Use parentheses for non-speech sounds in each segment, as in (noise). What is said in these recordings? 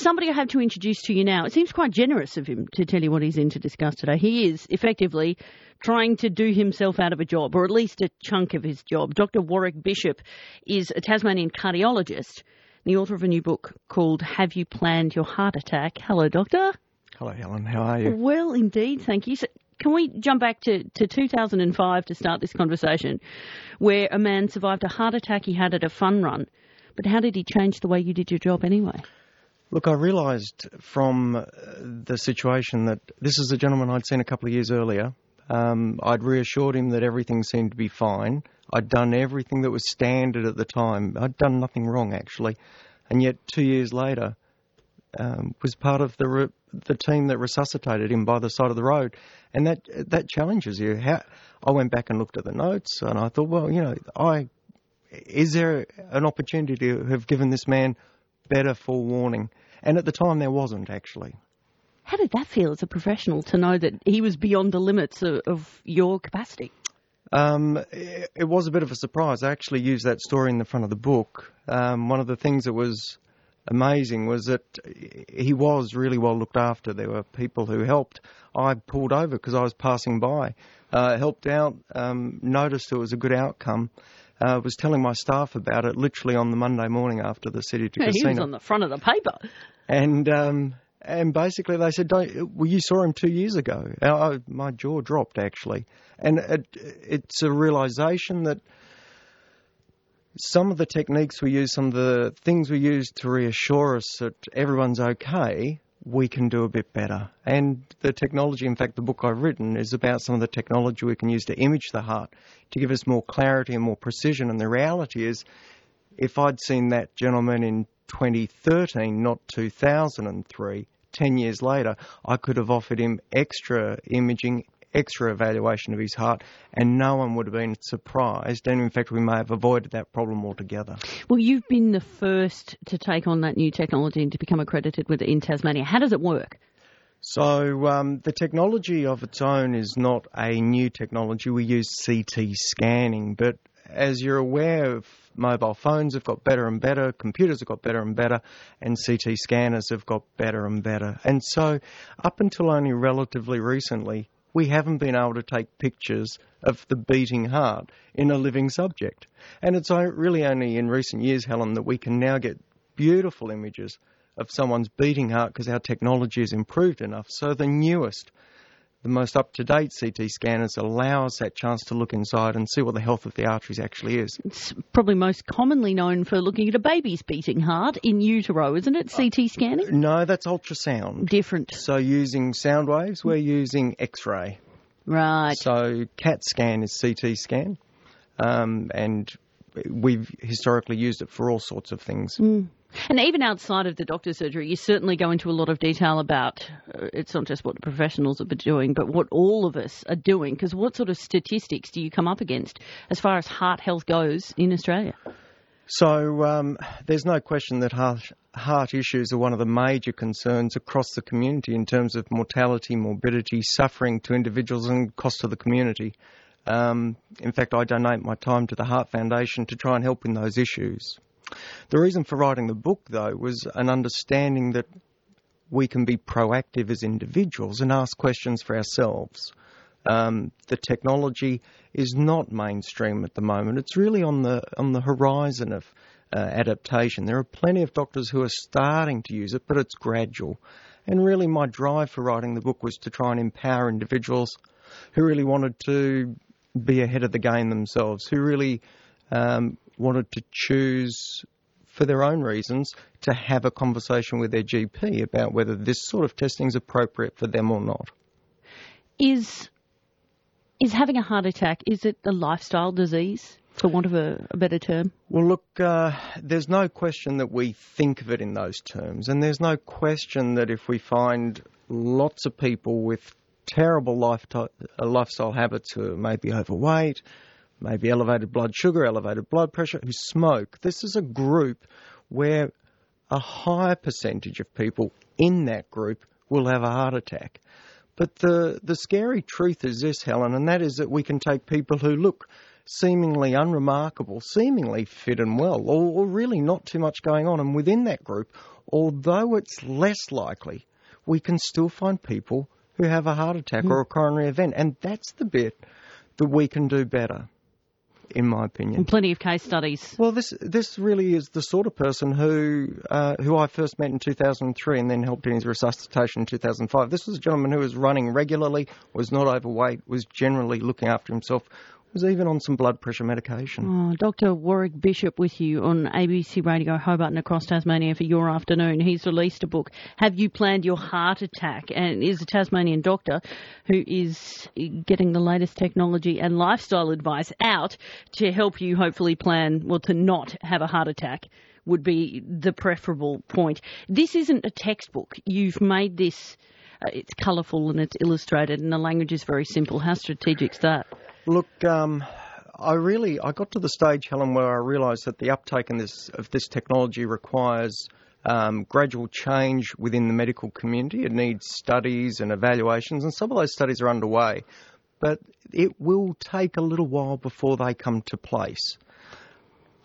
Somebody I have to introduce to you now. It seems quite generous of him to tell you what he's in to discuss today. He is effectively trying to do himself out of a job, or at least a chunk of his job. Dr. Warwick Bishop is a Tasmanian cardiologist, the author of a new book called Have You Planned Your Heart Attack? Hello, Doctor. Hello, Helen. How are you? Well, indeed. Thank you. So, can we jump back to, to 2005 to start this conversation, where a man survived a heart attack he had at a fun run? But how did he change the way you did your job anyway? Look, I realised from uh, the situation that this is a gentleman I'd seen a couple of years earlier. Um, I'd reassured him that everything seemed to be fine. I'd done everything that was standard at the time. I'd done nothing wrong, actually. And yet, two years later, um, was part of the re- the team that resuscitated him by the side of the road, and that that challenges you. How, I went back and looked at the notes, and I thought, well, you know, I is there an opportunity to have given this man better forewarning. And at the time, there wasn't actually. How did that feel as a professional to know that he was beyond the limits of, of your capacity? Um, it, it, was a bit of a surprise. I actually used that story in the front of the book. Um, one of the things that was amazing was that he was really well looked after. There were people who helped. I pulled over because I was passing by, uh, helped out, um, noticed it was a good outcome uh, was telling my staff about it literally on the Monday morning after the city to yeah, casino. He was on the front of the paper. And um, and basically they said, Don't, well, you saw him two years ago. I, my jaw dropped actually, and it, it's a realization that some of the techniques we use, some of the things we use to reassure us that everyone's okay, we can do a bit better. And the technology, in fact, the book I've written is about some of the technology we can use to image the heart to give us more clarity and more precision. And the reality is, if I'd seen that gentleman in 2013, not 2003, 10 years later, I could have offered him extra imaging, extra evaluation of his heart, and no one would have been surprised. And in fact, we may have avoided that problem altogether. Well, you've been the first to take on that new technology and to become accredited with it in Tasmania. How does it work? So um, the technology of its own is not a new technology. We use CT scanning, but as you're aware mobile phones have got better and better, computers have got better and better, and CT scanners have got better and better. And so, up until only relatively recently, we haven't been able to take pictures of the beating heart in a living subject. And it's really only in recent years, Helen, that we can now get beautiful images of someone's beating heart because our technology has improved enough. So the newest the most up to date CT scanners allow us that chance to look inside and see what the health of the arteries actually is. It's probably most commonly known for looking at a baby's beating heart in utero, isn't it? CT scanning? No, that's ultrasound. Different. So using sound waves, we're using X ray. Right. So CAT scan is CT scan. Um, and we've historically used it for all sorts of things. Mm. And even outside of the doctor's surgery, you certainly go into a lot of detail about uh, it's not just what the professionals are doing, but what all of us are doing. Because what sort of statistics do you come up against as far as heart health goes in Australia? So um, there's no question that heart, heart issues are one of the major concerns across the community in terms of mortality, morbidity, suffering to individuals, and cost to the community. Um, in fact, I donate my time to the Heart Foundation to try and help in those issues. The reason for writing the book, though, was an understanding that we can be proactive as individuals and ask questions for ourselves. Um, the technology is not mainstream at the moment. It's really on the on the horizon of uh, adaptation. There are plenty of doctors who are starting to use it, but it's gradual. And really, my drive for writing the book was to try and empower individuals who really wanted to be ahead of the game themselves, who really um, wanted to choose for their own reasons to have a conversation with their GP about whether this sort of testing is appropriate for them or not. Is is having a heart attack is it a lifestyle disease? for want of a, a better term? Well, look, uh, there's no question that we think of it in those terms, and there's no question that if we find lots of people with terrible life uh, lifestyle habits who may be overweight, maybe elevated blood sugar, elevated blood pressure, who smoke, this is a group where a higher percentage of people in that group will have a heart attack. But the, the scary truth is this, Helen, and that is that we can take people who look seemingly unremarkable, seemingly fit and well, or, or really not too much going on, and within that group, although it's less likely, we can still find people who have a heart attack mm. or a coronary event, and that's the bit that we can do better in my opinion. And plenty of case studies. Well, this this really is the sort of person who uh, who I first met in 2003 and then helped in his resuscitation in 2005. This was a gentleman who was running regularly, was not overweight, was generally looking after himself, was even on some blood pressure medication. Oh, Dr. Warwick Bishop with you on ABC Radio Hobart and across Tasmania for your afternoon. He's released a book, Have You Planned Your Heart Attack? And is a Tasmanian doctor who is getting the latest technology and lifestyle advice out to help you hopefully plan, well, to not have a heart attack would be the preferable point. This isn't a textbook. You've made this, uh, it's colourful and it's illustrated and the language is very simple. How strategic's that? Look, um, I really I got to the stage, Helen, where I realised that the uptake in this of this technology requires um, gradual change within the medical community. It needs studies and evaluations, and some of those studies are underway. But it will take a little while before they come to place.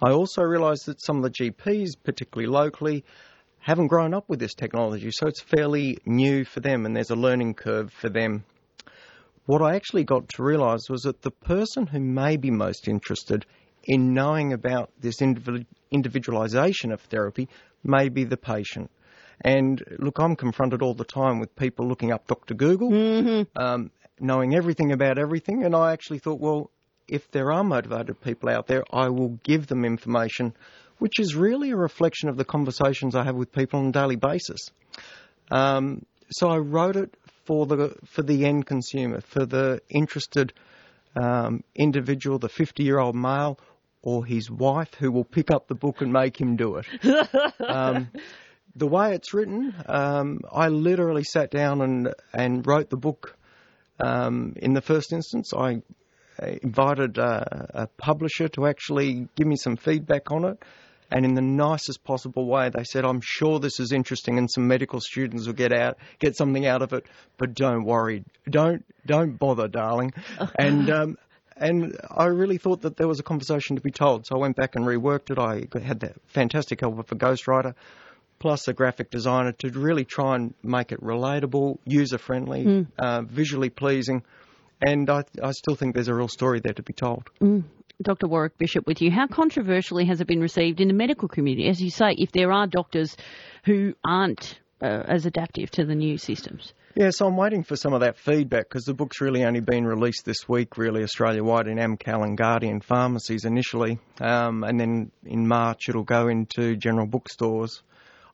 I also realised that some of the GPs, particularly locally, haven't grown up with this technology, so it's fairly new for them, and there's a learning curve for them what I actually got to realise was that the person who may be most interested in knowing about this individualisation of therapy may be the patient. And look, I'm confronted all the time with people looking up Dr. Google, mm-hmm. um, knowing everything about everything. And I actually thought, well, if there are motivated people out there, I will give them information, which is really a reflection of the conversations I have with people on a daily basis. Um, so I wrote it for the for the end consumer, for the interested um, individual, the 50 year old male or his wife who will pick up the book and make him do it. (laughs) um, the way it's written, um, I literally sat down and and wrote the book. Um, in the first instance, I invited a, a publisher to actually give me some feedback on it and in the nicest possible way they said i'm sure this is interesting and some medical students will get out get something out of it but don't worry don't don't bother darling (laughs) and um, and I really thought that there was a conversation to be told. So I went back and reworked it. I had that fantastic help of a ghostwriter, plus a graphic designer to really try and make it relatable, user friendly, mm. uh, visually pleasing. And I, I still think there's a real story there to be told. Mm. Dr. Warwick Bishop with you. How controversially has it been received in the medical community? As you say, if there are doctors who aren't uh, as adaptive to the new systems. Yeah, so I'm waiting for some of that feedback because the book's really only been released this week, really Australia wide in Amcal and Guardian pharmacies initially, um, and then in March it'll go into general bookstores.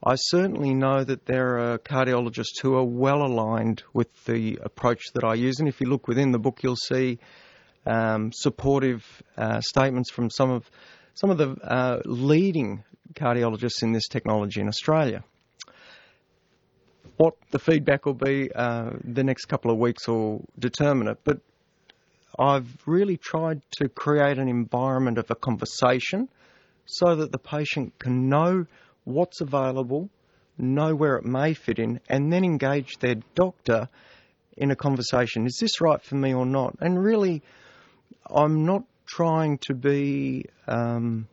I certainly know that there are cardiologists who are well aligned with the approach that I use, and if you look within the book, you'll see um, supportive uh, statements from some of some of the uh, leading cardiologists in this technology in Australia. What the feedback will be uh, the next couple of weeks will determine it, but I've really tried to create an environment of a conversation so that the patient can know what's available, know where it may fit in, and then engage their doctor in a conversation. Is this right for me or not? And really I'm not trying to be. Um,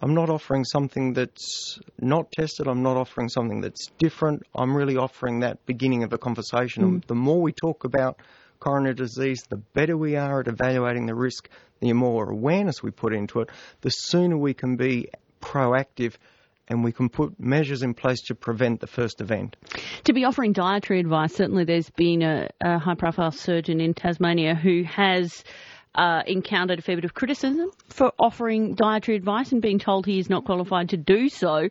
I'm not offering something that's not tested. I'm not offering something that's different. I'm really offering that beginning of a conversation. Mm. The more we talk about coronary disease, the better we are at evaluating the risk, the more awareness we put into it, the sooner we can be proactive and we can put measures in place to prevent the first event. To be offering dietary advice, certainly there's been a, a high profile surgeon in Tasmania who has uh, encountered a fair bit of criticism for offering dietary advice and being told he is not qualified to do so.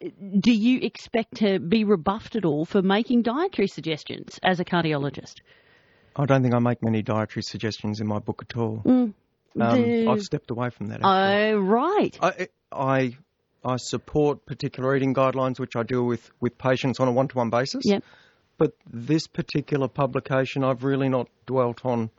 Do you expect to be rebuffed at all for making dietary suggestions as a cardiologist? I don't think I make many dietary suggestions in my book at all. Mm. Um, The- I've stepped away from that. actually. Oh, right. I, I I support particular eating guidelines, which I deal with with patients on a one-to-one basis. Yep. But this particular publication, I've really not dwelt on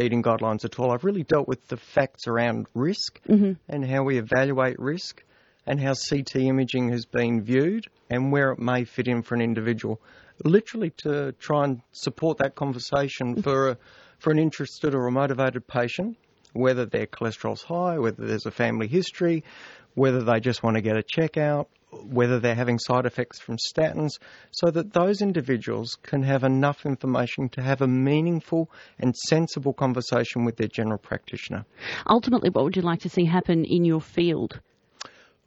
eating guidelines at all. I've really dealt with the facts around risk mm-hmm. and how we evaluate risk and how CT imaging has been viewed and where it may fit in for an individual. Literally to try and support that conversation mm-hmm. for a, for an interested or a motivated patient, whether their cholesterol's high, whether there's a family history, whether they just want to get a check out, whether they're having side effects from statins, so that those individuals can have enough information to have a meaningful and sensible conversation with their general practitioner. Ultimately, what would you like to see happen in your field?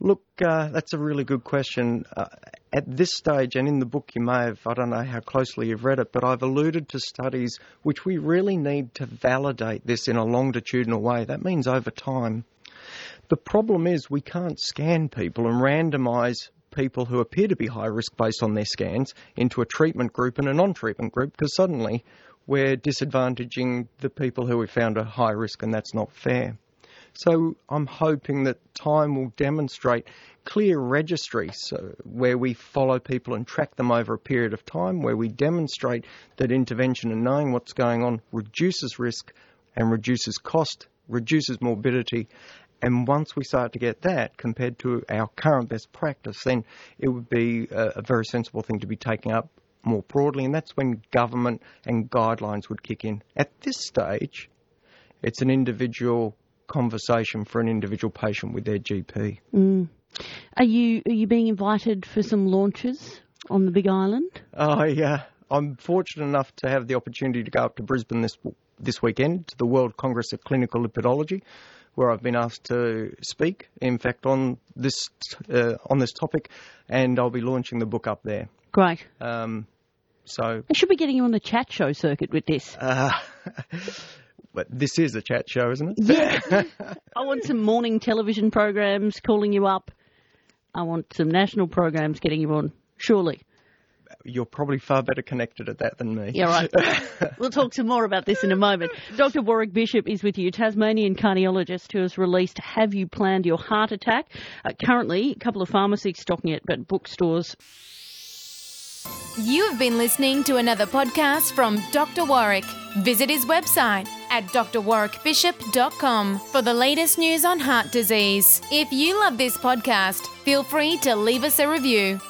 Look, uh, that's a really good question. Uh, at this stage, and in the book, you may have, I don't know how closely you've read it, but I've alluded to studies which we really need to validate this in a longitudinal way. That means over time. The problem is we can't scan people and randomise people who appear to be high risk based on their scans into a treatment group and a non treatment group because suddenly we're disadvantaging the people who we found are high risk and that's not fair. So I'm hoping that time will demonstrate clear registries uh, where we follow people and track them over a period of time, where we demonstrate that intervention and knowing what's going on reduces risk and reduces cost, reduces morbidity. And once we start to get that compared to our current best practice, then it would be a, a very sensible thing to be taking up more broadly, and that's when government and guidelines would kick in. At this stage, it's an individual conversation for an individual patient with their GP. Are you are you being invited for some launches on the Big Island? I, uh, I'm fortunate enough to have the opportunity to go up to Brisbane this this weekend to the World Congress of Clinical Lipidology, where I've been asked to speak. In fact, on this uh, on this topic, and I'll be launching the book up there. Great. Um, so, I should be getting you on the chat show circuit with this. uh, (laughs) but this is a chat show, isn't it? Yeah. (laughs) I want some morning television programs calling you up. I want some national programs getting you on. Surely. You're probably far better connected at that than me. Yeah, right. (laughs) we'll talk some more about this in a moment. Dr. Warwick Bishop is with you, Tasmanian cardiologist who has released Have You Planned Your Heart Attack? Uh, currently, a couple of pharmacies stocking it, but bookstores. You've been listening to another podcast from Dr. Warwick. Visit his website at drwarwickbishop.com for the latest news on heart disease. If you love this podcast, feel free to leave us a review.